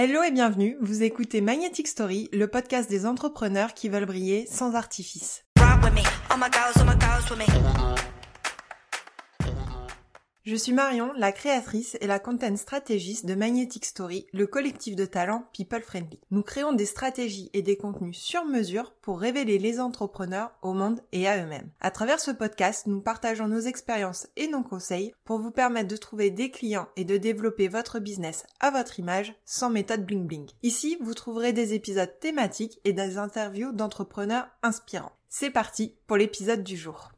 Hello et bienvenue, vous écoutez Magnetic Story, le podcast des entrepreneurs qui veulent briller sans artifice. Je suis Marion, la créatrice et la content stratégiste de Magnetic Story, le collectif de talents people friendly. Nous créons des stratégies et des contenus sur mesure pour révéler les entrepreneurs au monde et à eux-mêmes. À travers ce podcast, nous partageons nos expériences et nos conseils pour vous permettre de trouver des clients et de développer votre business à votre image sans méthode bling bling. Ici, vous trouverez des épisodes thématiques et des interviews d'entrepreneurs inspirants. C'est parti pour l'épisode du jour.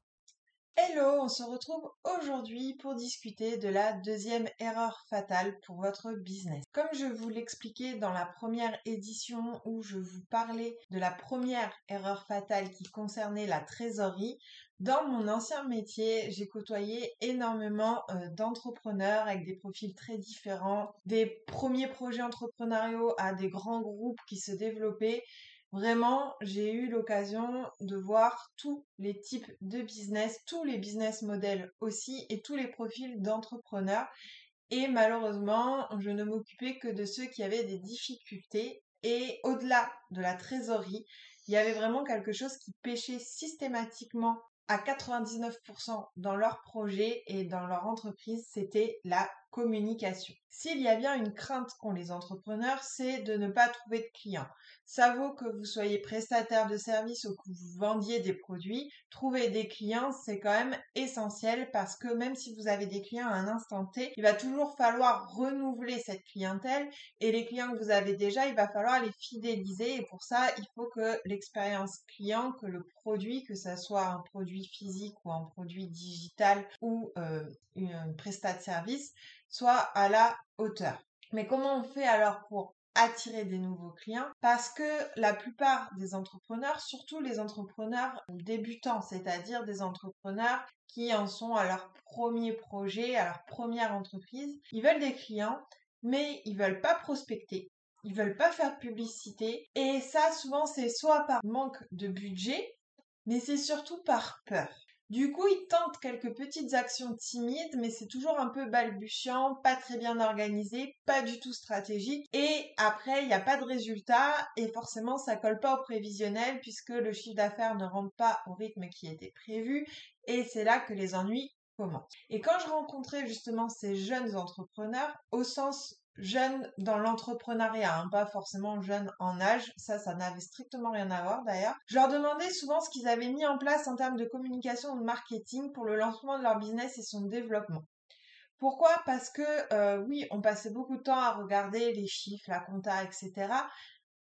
Hello, on se retrouve aujourd'hui pour discuter de la deuxième erreur fatale pour votre business. Comme je vous l'expliquais dans la première édition où je vous parlais de la première erreur fatale qui concernait la trésorerie, dans mon ancien métier, j'ai côtoyé énormément euh, d'entrepreneurs avec des profils très différents, des premiers projets entrepreneuriaux à des grands groupes qui se développaient Vraiment, j'ai eu l'occasion de voir tous les types de business, tous les business models aussi et tous les profils d'entrepreneurs. Et malheureusement, je ne m'occupais que de ceux qui avaient des difficultés. Et au-delà de la trésorerie, il y avait vraiment quelque chose qui pêchait systématiquement à 99% dans leur projet et dans leur entreprise, c'était la communication. S'il y a bien une crainte qu'ont les entrepreneurs, c'est de ne pas trouver de clients. Ça vaut que vous soyez prestataire de services ou que vous vendiez des produits. Trouver des clients, c'est quand même essentiel parce que même si vous avez des clients à un instant T, il va toujours falloir renouveler cette clientèle et les clients que vous avez déjà, il va falloir les fidéliser et pour ça, il faut que l'expérience client, que le produit, que ce soit un produit physique ou un produit digital ou euh, une prestat de service, soit à la hauteur. Mais comment on fait alors pour attirer des nouveaux clients? Parce que la plupart des entrepreneurs, surtout les entrepreneurs débutants, c'est-à-dire des entrepreneurs qui en sont à leur premier projet, à leur première entreprise, ils veulent des clients, mais ils veulent pas prospecter. Ils veulent pas faire publicité et ça souvent c'est soit par manque de budget, mais c'est surtout par peur. Du coup, ils tentent quelques petites actions timides, mais c'est toujours un peu balbutiant, pas très bien organisé, pas du tout stratégique. Et après, il n'y a pas de résultat et forcément, ça colle pas au prévisionnel puisque le chiffre d'affaires ne rentre pas au rythme qui était prévu. Et c'est là que les ennuis commencent. Et quand je rencontrais justement ces jeunes entrepreneurs, au sens jeune dans l'entrepreneuriat, hein, pas forcément jeune en âge, ça, ça n'avait strictement rien à voir d'ailleurs. Je leur demandais souvent ce qu'ils avaient mis en place en termes de communication ou de marketing pour le lancement de leur business et son développement. Pourquoi? Parce que euh, oui, on passait beaucoup de temps à regarder les chiffres, la compta, etc.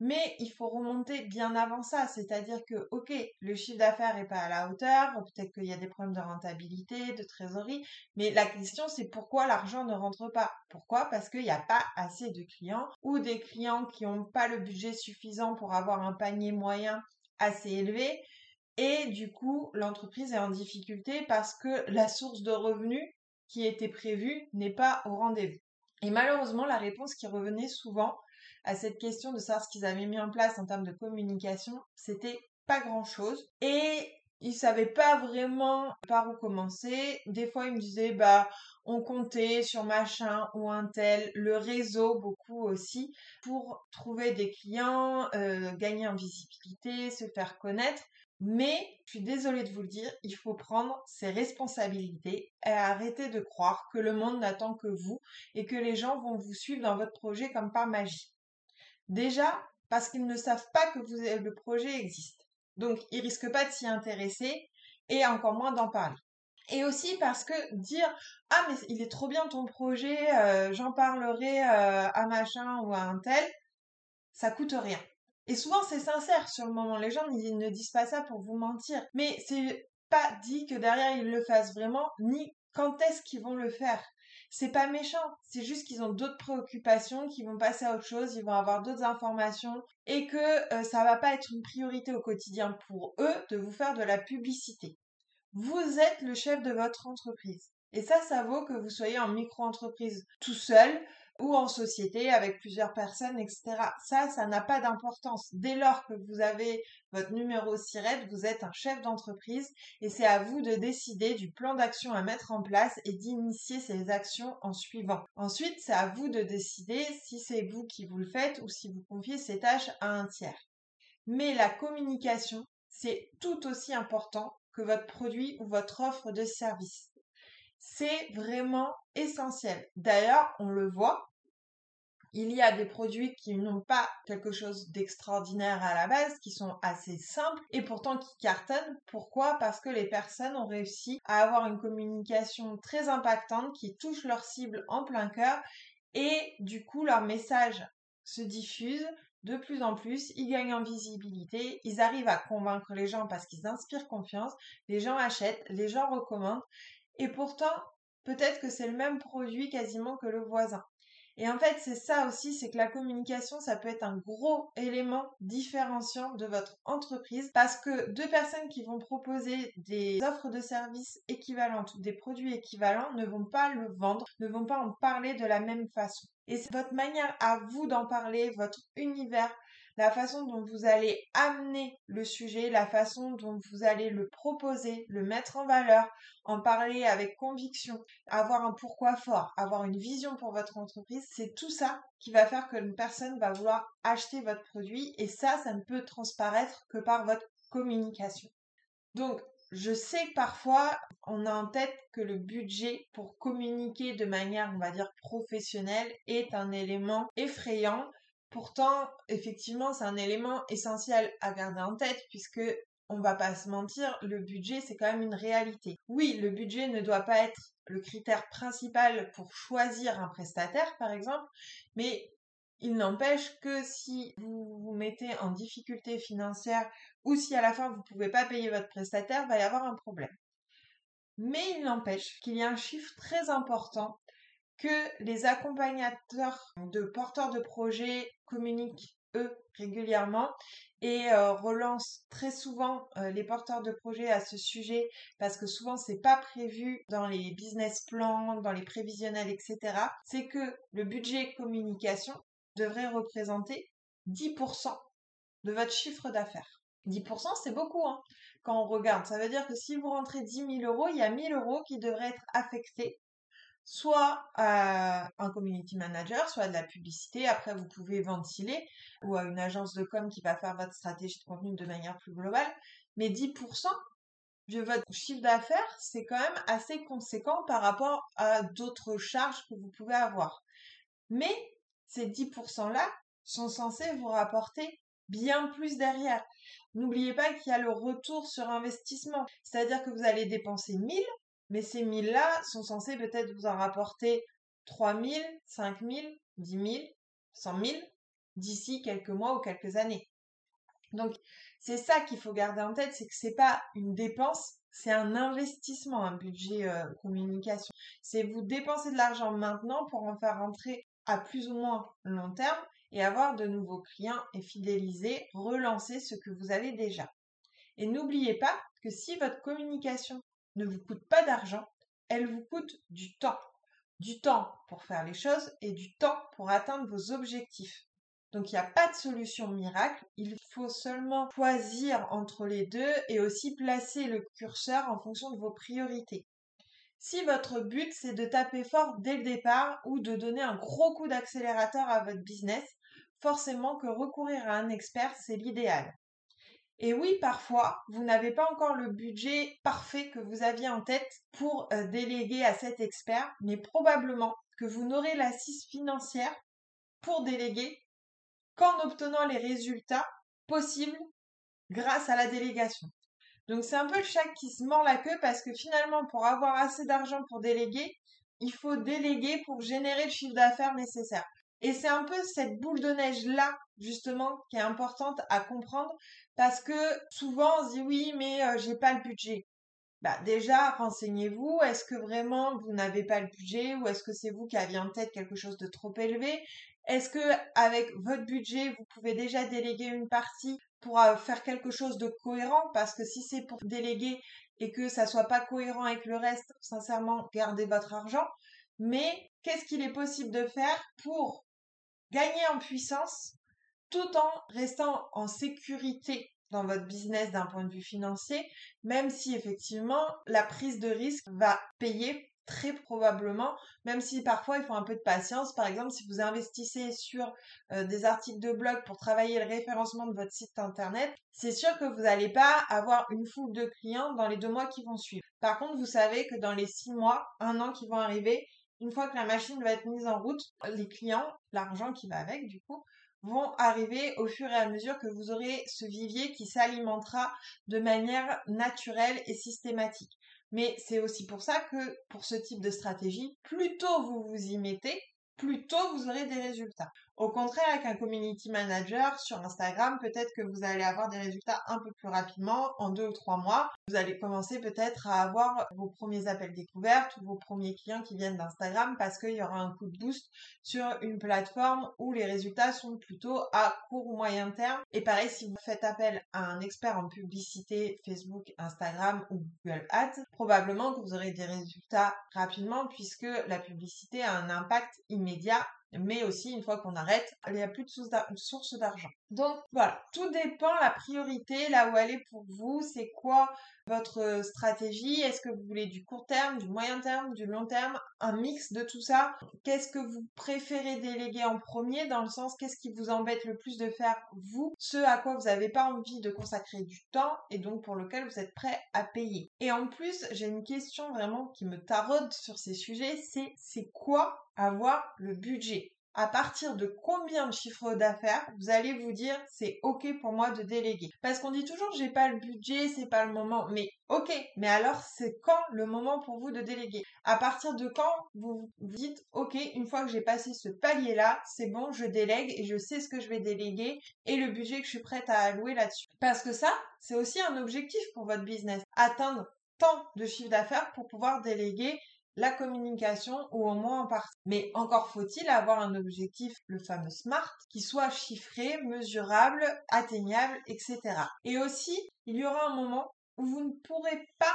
Mais il faut remonter bien avant ça, c'est-à-dire que, ok, le chiffre d'affaires n'est pas à la hauteur, peut-être qu'il y a des problèmes de rentabilité, de trésorerie, mais la question c'est pourquoi l'argent ne rentre pas? Pourquoi? Parce qu'il n'y a pas assez de clients ou des clients qui n'ont pas le budget suffisant pour avoir un panier moyen assez élevé et du coup l'entreprise est en difficulté parce que la source de revenus qui était prévue n'est pas au rendez-vous. Et malheureusement, la réponse qui revenait souvent, à cette question de savoir ce qu'ils avaient mis en place en termes de communication, c'était pas grand chose. Et ils savaient pas vraiment par où commencer. Des fois, ils me disaient, bah, on comptait sur machin ou un tel, le réseau beaucoup aussi, pour trouver des clients, euh, gagner en visibilité, se faire connaître. Mais, je suis désolée de vous le dire, il faut prendre ses responsabilités et arrêter de croire que le monde n'attend que vous et que les gens vont vous suivre dans votre projet comme par magie. Déjà, parce qu'ils ne savent pas que le projet existe. Donc, ils risquent pas de s'y intéresser et encore moins d'en parler. Et aussi parce que dire ah mais il est trop bien ton projet, euh, j'en parlerai euh, à machin ou à un tel, ça coûte rien. Et souvent c'est sincère sur le moment. Les gens ils ne disent pas ça pour vous mentir, mais c'est pas dit que derrière ils le fassent vraiment, ni quand est-ce qu'ils vont le faire c'est pas méchant, c'est juste qu'ils ont d'autres préoccupations, qu'ils vont passer à autre chose, ils vont avoir d'autres informations et que euh, ça va pas être une priorité au quotidien pour eux de vous faire de la publicité. Vous êtes le chef de votre entreprise. Et ça, ça vaut que vous soyez en micro-entreprise tout seul, ou en société avec plusieurs personnes, etc. Ça, ça n'a pas d'importance. Dès lors que vous avez votre numéro SIRET, vous êtes un chef d'entreprise et c'est à vous de décider du plan d'action à mettre en place et d'initier ces actions en suivant. Ensuite, c'est à vous de décider si c'est vous qui vous le faites ou si vous confiez ces tâches à un tiers. Mais la communication, c'est tout aussi important que votre produit ou votre offre de service. C'est vraiment essentiel. D'ailleurs, on le voit, il y a des produits qui n'ont pas quelque chose d'extraordinaire à la base, qui sont assez simples et pourtant qui cartonnent. Pourquoi? Parce que les personnes ont réussi à avoir une communication très impactante qui touche leur cible en plein cœur et du coup leur message se diffuse de plus en plus, ils gagnent en visibilité, ils arrivent à convaincre les gens parce qu'ils inspirent confiance, les gens achètent, les gens recommandent et pourtant peut-être que c'est le même produit quasiment que le voisin. Et en fait, c'est ça aussi, c'est que la communication, ça peut être un gros élément différenciant de votre entreprise parce que deux personnes qui vont proposer des offres de services équivalentes ou des produits équivalents ne vont pas le vendre, ne vont pas en parler de la même façon. Et c'est votre manière à vous d'en parler, votre univers, la façon dont vous allez amener le sujet, la façon dont vous allez le proposer, le mettre en valeur, en parler avec conviction, avoir un pourquoi fort, avoir une vision pour votre entreprise, c'est tout ça qui va faire qu'une personne va vouloir acheter votre produit et ça, ça ne peut transparaître que par votre communication. Donc, je sais que parfois, on a en tête que le budget pour communiquer de manière, on va dire, professionnelle est un élément effrayant Pourtant, effectivement, c'est un élément essentiel à garder en tête puisque on va pas se mentir, le budget c'est quand même une réalité. Oui, le budget ne doit pas être le critère principal pour choisir un prestataire par exemple, mais il n'empêche que si vous vous mettez en difficulté financière ou si à la fin vous ne pouvez pas payer votre prestataire, il va y avoir un problème. Mais il n'empêche qu'il y a un chiffre très important que les accompagnateurs de porteurs de projets communiquent eux régulièrement et euh, relancent très souvent euh, les porteurs de projets à ce sujet parce que souvent c'est pas prévu dans les business plans, dans les prévisionnels, etc. C'est que le budget communication devrait représenter 10% de votre chiffre d'affaires. 10% c'est beaucoup hein, quand on regarde. Ça veut dire que si vous rentrez 10 000 euros, il y a 1000 euros qui devraient être affectés soit à un community manager, soit de la publicité. Après, vous pouvez ventiler ou à une agence de com qui va faire votre stratégie de contenu de manière plus globale. Mais 10% de votre chiffre d'affaires, c'est quand même assez conséquent par rapport à d'autres charges que vous pouvez avoir. Mais ces 10%-là sont censés vous rapporter bien plus derrière. N'oubliez pas qu'il y a le retour sur investissement. C'est-à-dire que vous allez dépenser 1000, mais ces 1000-là sont censés peut-être vous en rapporter 3000, 5000, 10 000, 100 000 d'ici quelques mois ou quelques années. Donc, c'est ça qu'il faut garder en tête, c'est que c'est pas une dépense, c'est un investissement, un budget euh, communication. C'est vous dépenser de l'argent maintenant pour en faire rentrer à plus ou moins long terme et avoir de nouveaux clients et fidéliser, relancer ce que vous avez déjà. Et n'oubliez pas que si votre communication ne vous coûte pas d'argent, elle vous coûte du temps. Du temps pour faire les choses et du temps pour atteindre vos objectifs. Donc il n'y a pas de solution miracle, il faut seulement choisir entre les deux et aussi placer le curseur en fonction de vos priorités. Si votre but c'est de taper fort dès le départ ou de donner un gros coup d'accélérateur à votre business, forcément que recourir à un expert c'est l'idéal. Et oui, parfois, vous n'avez pas encore le budget parfait que vous aviez en tête pour euh, déléguer à cet expert, mais probablement que vous n'aurez l'assise financière pour déléguer qu'en obtenant les résultats possibles grâce à la délégation. Donc c'est un peu le chat qui se mord la queue parce que finalement, pour avoir assez d'argent pour déléguer, il faut déléguer pour générer le chiffre d'affaires nécessaire. Et c'est un peu cette boule de neige là, justement, qui est importante à comprendre parce que souvent on se dit oui, mais euh, j'ai pas le budget. Bah déjà, renseignez-vous. Est-ce que vraiment vous n'avez pas le budget ou est-ce que c'est vous qui aviez en tête quelque chose de trop élevé? Est-ce que avec votre budget, vous pouvez déjà déléguer une partie pour euh, faire quelque chose de cohérent? Parce que si c'est pour déléguer et que ça soit pas cohérent avec le reste, sincèrement, gardez votre argent. mais qu'est-ce qu'il est possible de faire pour gagner en puissance tout en restant en sécurité dans votre business d'un point de vue financier, même si effectivement la prise de risque va payer très probablement, même si parfois il faut un peu de patience. Par exemple, si vous investissez sur euh, des articles de blog pour travailler le référencement de votre site internet, c'est sûr que vous n'allez pas avoir une foule de clients dans les deux mois qui vont suivre. Par contre, vous savez que dans les six mois, un an qui vont arriver, une fois que la machine va être mise en route, les clients, l'argent qui va avec du coup, vont arriver au fur et à mesure que vous aurez ce vivier qui s'alimentera de manière naturelle et systématique. Mais c'est aussi pour ça que pour ce type de stratégie, plus tôt vous vous y mettez, plus tôt vous aurez des résultats. Au contraire, avec un community manager sur Instagram, peut-être que vous allez avoir des résultats un peu plus rapidement, en deux ou trois mois. Vous allez commencer peut-être à avoir vos premiers appels découvertes ou vos premiers clients qui viennent d'Instagram parce qu'il y aura un coup de boost sur une plateforme où les résultats sont plutôt à court ou moyen terme. Et pareil, si vous faites appel à un expert en publicité Facebook, Instagram ou Google Ads, probablement que vous aurez des résultats rapidement puisque la publicité a un impact immédiat mais aussi une fois qu'on arrête, il n'y a plus de source d'argent. Donc voilà, tout dépend la priorité, là où elle est pour vous, c'est quoi votre stratégie, est-ce que vous voulez du court terme, du moyen terme, du long terme, un mix de tout ça, qu'est-ce que vous préférez déléguer en premier, dans le sens qu'est-ce qui vous embête le plus de faire vous, ce à quoi vous n'avez pas envie de consacrer du temps et donc pour lequel vous êtes prêt à payer? Et en plus, j'ai une question vraiment qui me taraude sur ces sujets, c'est c'est quoi avoir le budget? À partir de combien de chiffres d'affaires vous allez vous dire c'est ok pour moi de déléguer Parce qu'on dit toujours j'ai pas le budget, c'est pas le moment. Mais ok, mais alors c'est quand le moment pour vous de déléguer? À partir de quand vous vous dites ok, une fois que j'ai passé ce palier là, c'est bon, je délègue et je sais ce que je vais déléguer et le budget que je suis prête à allouer là-dessus. Parce que ça, c'est aussi un objectif pour votre business. Atteindre tant de chiffre d'affaires pour pouvoir déléguer la communication ou au moins en partie. Mais encore faut-il avoir un objectif, le fameux SMART, qui soit chiffré, mesurable, atteignable, etc. Et aussi, il y aura un moment où vous ne pourrez pas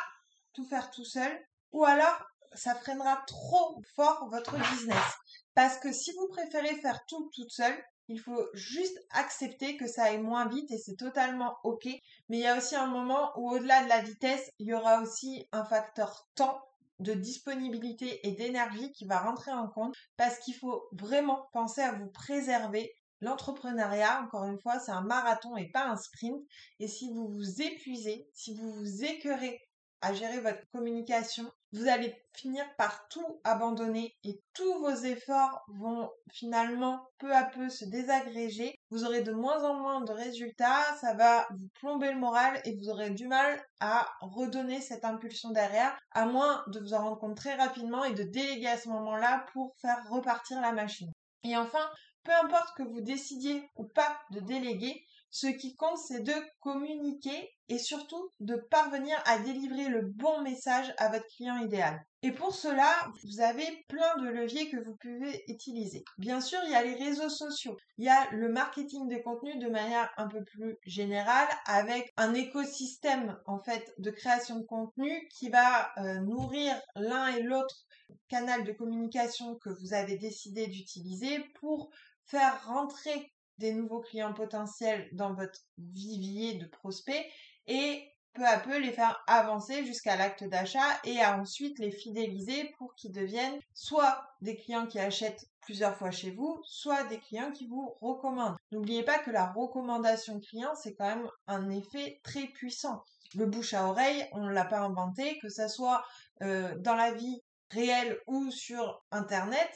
tout faire tout seul, ou alors ça freinera trop fort votre business. Parce que si vous préférez faire tout toute seule, il faut juste accepter que ça aille moins vite et c'est totalement ok. Mais il y a aussi un moment où au-delà de la vitesse, il y aura aussi un facteur temps de disponibilité et d'énergie qui va rentrer en compte parce qu'il faut vraiment penser à vous préserver. L'entrepreneuriat, encore une fois, c'est un marathon et pas un sprint. Et si vous vous épuisez, si vous vous écœurez à gérer votre communication, vous allez finir par tout abandonner et tous vos efforts vont finalement peu à peu se désagréger. Vous aurez de moins en moins de résultats, ça va vous plomber le moral et vous aurez du mal à redonner cette impulsion derrière, à moins de vous en rendre compte très rapidement et de déléguer à ce moment-là pour faire repartir la machine. Et enfin, peu importe que vous décidiez ou pas de déléguer, ce qui compte, c'est de communiquer et surtout de parvenir à délivrer le bon message à votre client idéal. Et pour cela, vous avez plein de leviers que vous pouvez utiliser. Bien sûr, il y a les réseaux sociaux. Il y a le marketing des contenus de manière un peu plus générale avec un écosystème en fait de création de contenu qui va euh, nourrir l'un et l'autre canal de communication que vous avez décidé d'utiliser pour faire rentrer nouveaux clients potentiels dans votre vivier de prospects et peu à peu les faire avancer jusqu'à l'acte d'achat et à ensuite les fidéliser pour qu'ils deviennent soit des clients qui achètent plusieurs fois chez vous, soit des clients qui vous recommandent. N'oubliez pas que la recommandation client, c'est quand même un effet très puissant. Le bouche à oreille, on ne l'a pas inventé, que ça soit euh, dans la vie réelle ou sur Internet,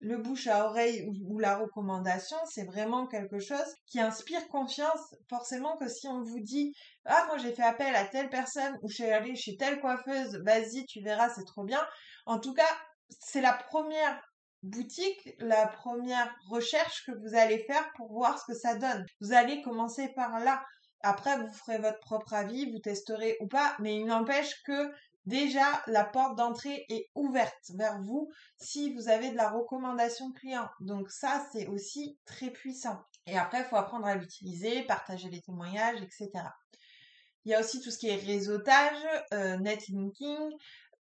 le bouche à oreille ou, la recommandation, c'est vraiment quelque chose qui inspire confiance. Forcément que si on vous dit ah moi j'ai fait appel à telle personne ou je suis allée chez telle coiffeuse, vas-y tu verras c'est trop bien. En tout cas c'est la première boutique, la première recherche que vous allez faire pour voir ce que ça donne. Vous allez commencer par là. Après, vous ferez votre propre avis, vous testerez ou pas, mais il n'empêche que déjà la porte d'entrée est ouverte vers vous si vous avez de la recommandation client. Donc ça, c'est aussi très puissant. Et après, il faut apprendre à l'utiliser, partager les témoignages, etc. Il y a aussi tout ce qui est réseautage, euh, netlinking.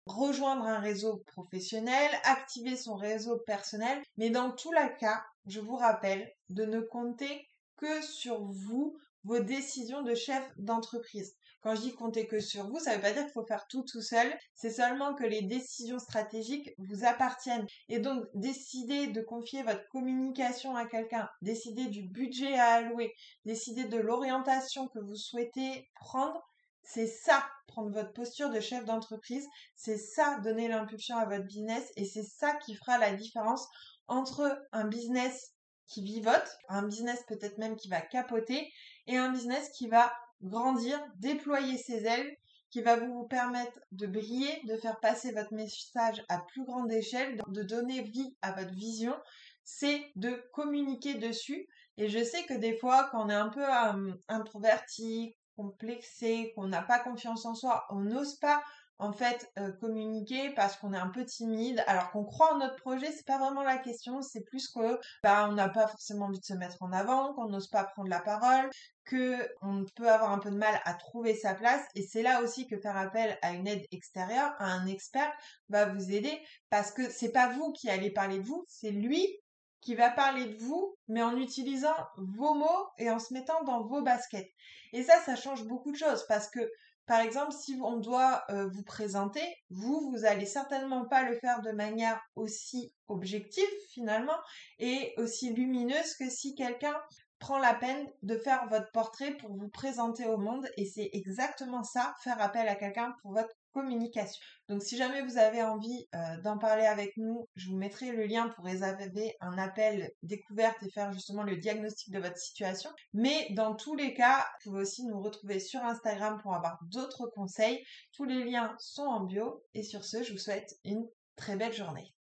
rejoindre un réseau professionnel, activer son réseau personnel. Mais dans tous les cas, je vous rappelle de ne compter que sur vous, vos décisions de chef d'entreprise. Quand je dis compter que sur vous, ça ne veut pas dire qu'il faut faire tout tout seul. C'est seulement que les décisions stratégiques vous appartiennent. Et donc, décider de confier votre communication à quelqu'un, décider du budget à allouer, décider de l'orientation que vous souhaitez prendre, c'est ça, prendre votre posture de chef d'entreprise. C'est ça, donner l'impulsion à votre business. Et c'est ça qui fera la différence entre un business qui vivote, un business peut-être même qui va capoter, et un business qui va grandir, déployer ses ailes, qui va vous permettre de briller, de faire passer votre message à plus grande échelle, de donner vie à votre vision, c'est de communiquer dessus. Et je sais que des fois, quand on est un peu euh, introverti, complexé, qu'on n'a pas confiance en soi, on n'ose pas en fait euh, communiquer parce qu'on est un peu timide alors qu'on croit en notre projet c'est pas vraiment la question c'est plus que bah on n'a pas forcément envie de se mettre en avant qu'on n'ose pas prendre la parole que on peut avoir un peu de mal à trouver sa place et c'est là aussi que faire appel à une aide extérieure à un expert va vous aider parce que c'est pas vous qui allez parler de vous c'est lui qui va parler de vous, mais en utilisant vos mots et en se mettant dans vos baskets. Et ça, ça change beaucoup de choses parce que par exemple, si on doit euh, vous présenter, vous, vous allez certainement pas le faire de manière aussi objective finalement et aussi lumineuse que si quelqu'un prend la peine de faire votre portrait pour vous présenter au monde et c'est exactement ça, faire appel à quelqu'un pour votre communication. Donc si jamais vous avez envie euh, d'en parler avec nous, je vous mettrai le lien pour réserver un appel découverte et faire justement le diagnostic de votre situation. Mais dans tous les cas, vous pouvez aussi nous retrouver sur Instagram pour avoir d'autres conseils. Tous les liens sont en bio et sur ce, je vous souhaite une très belle journée.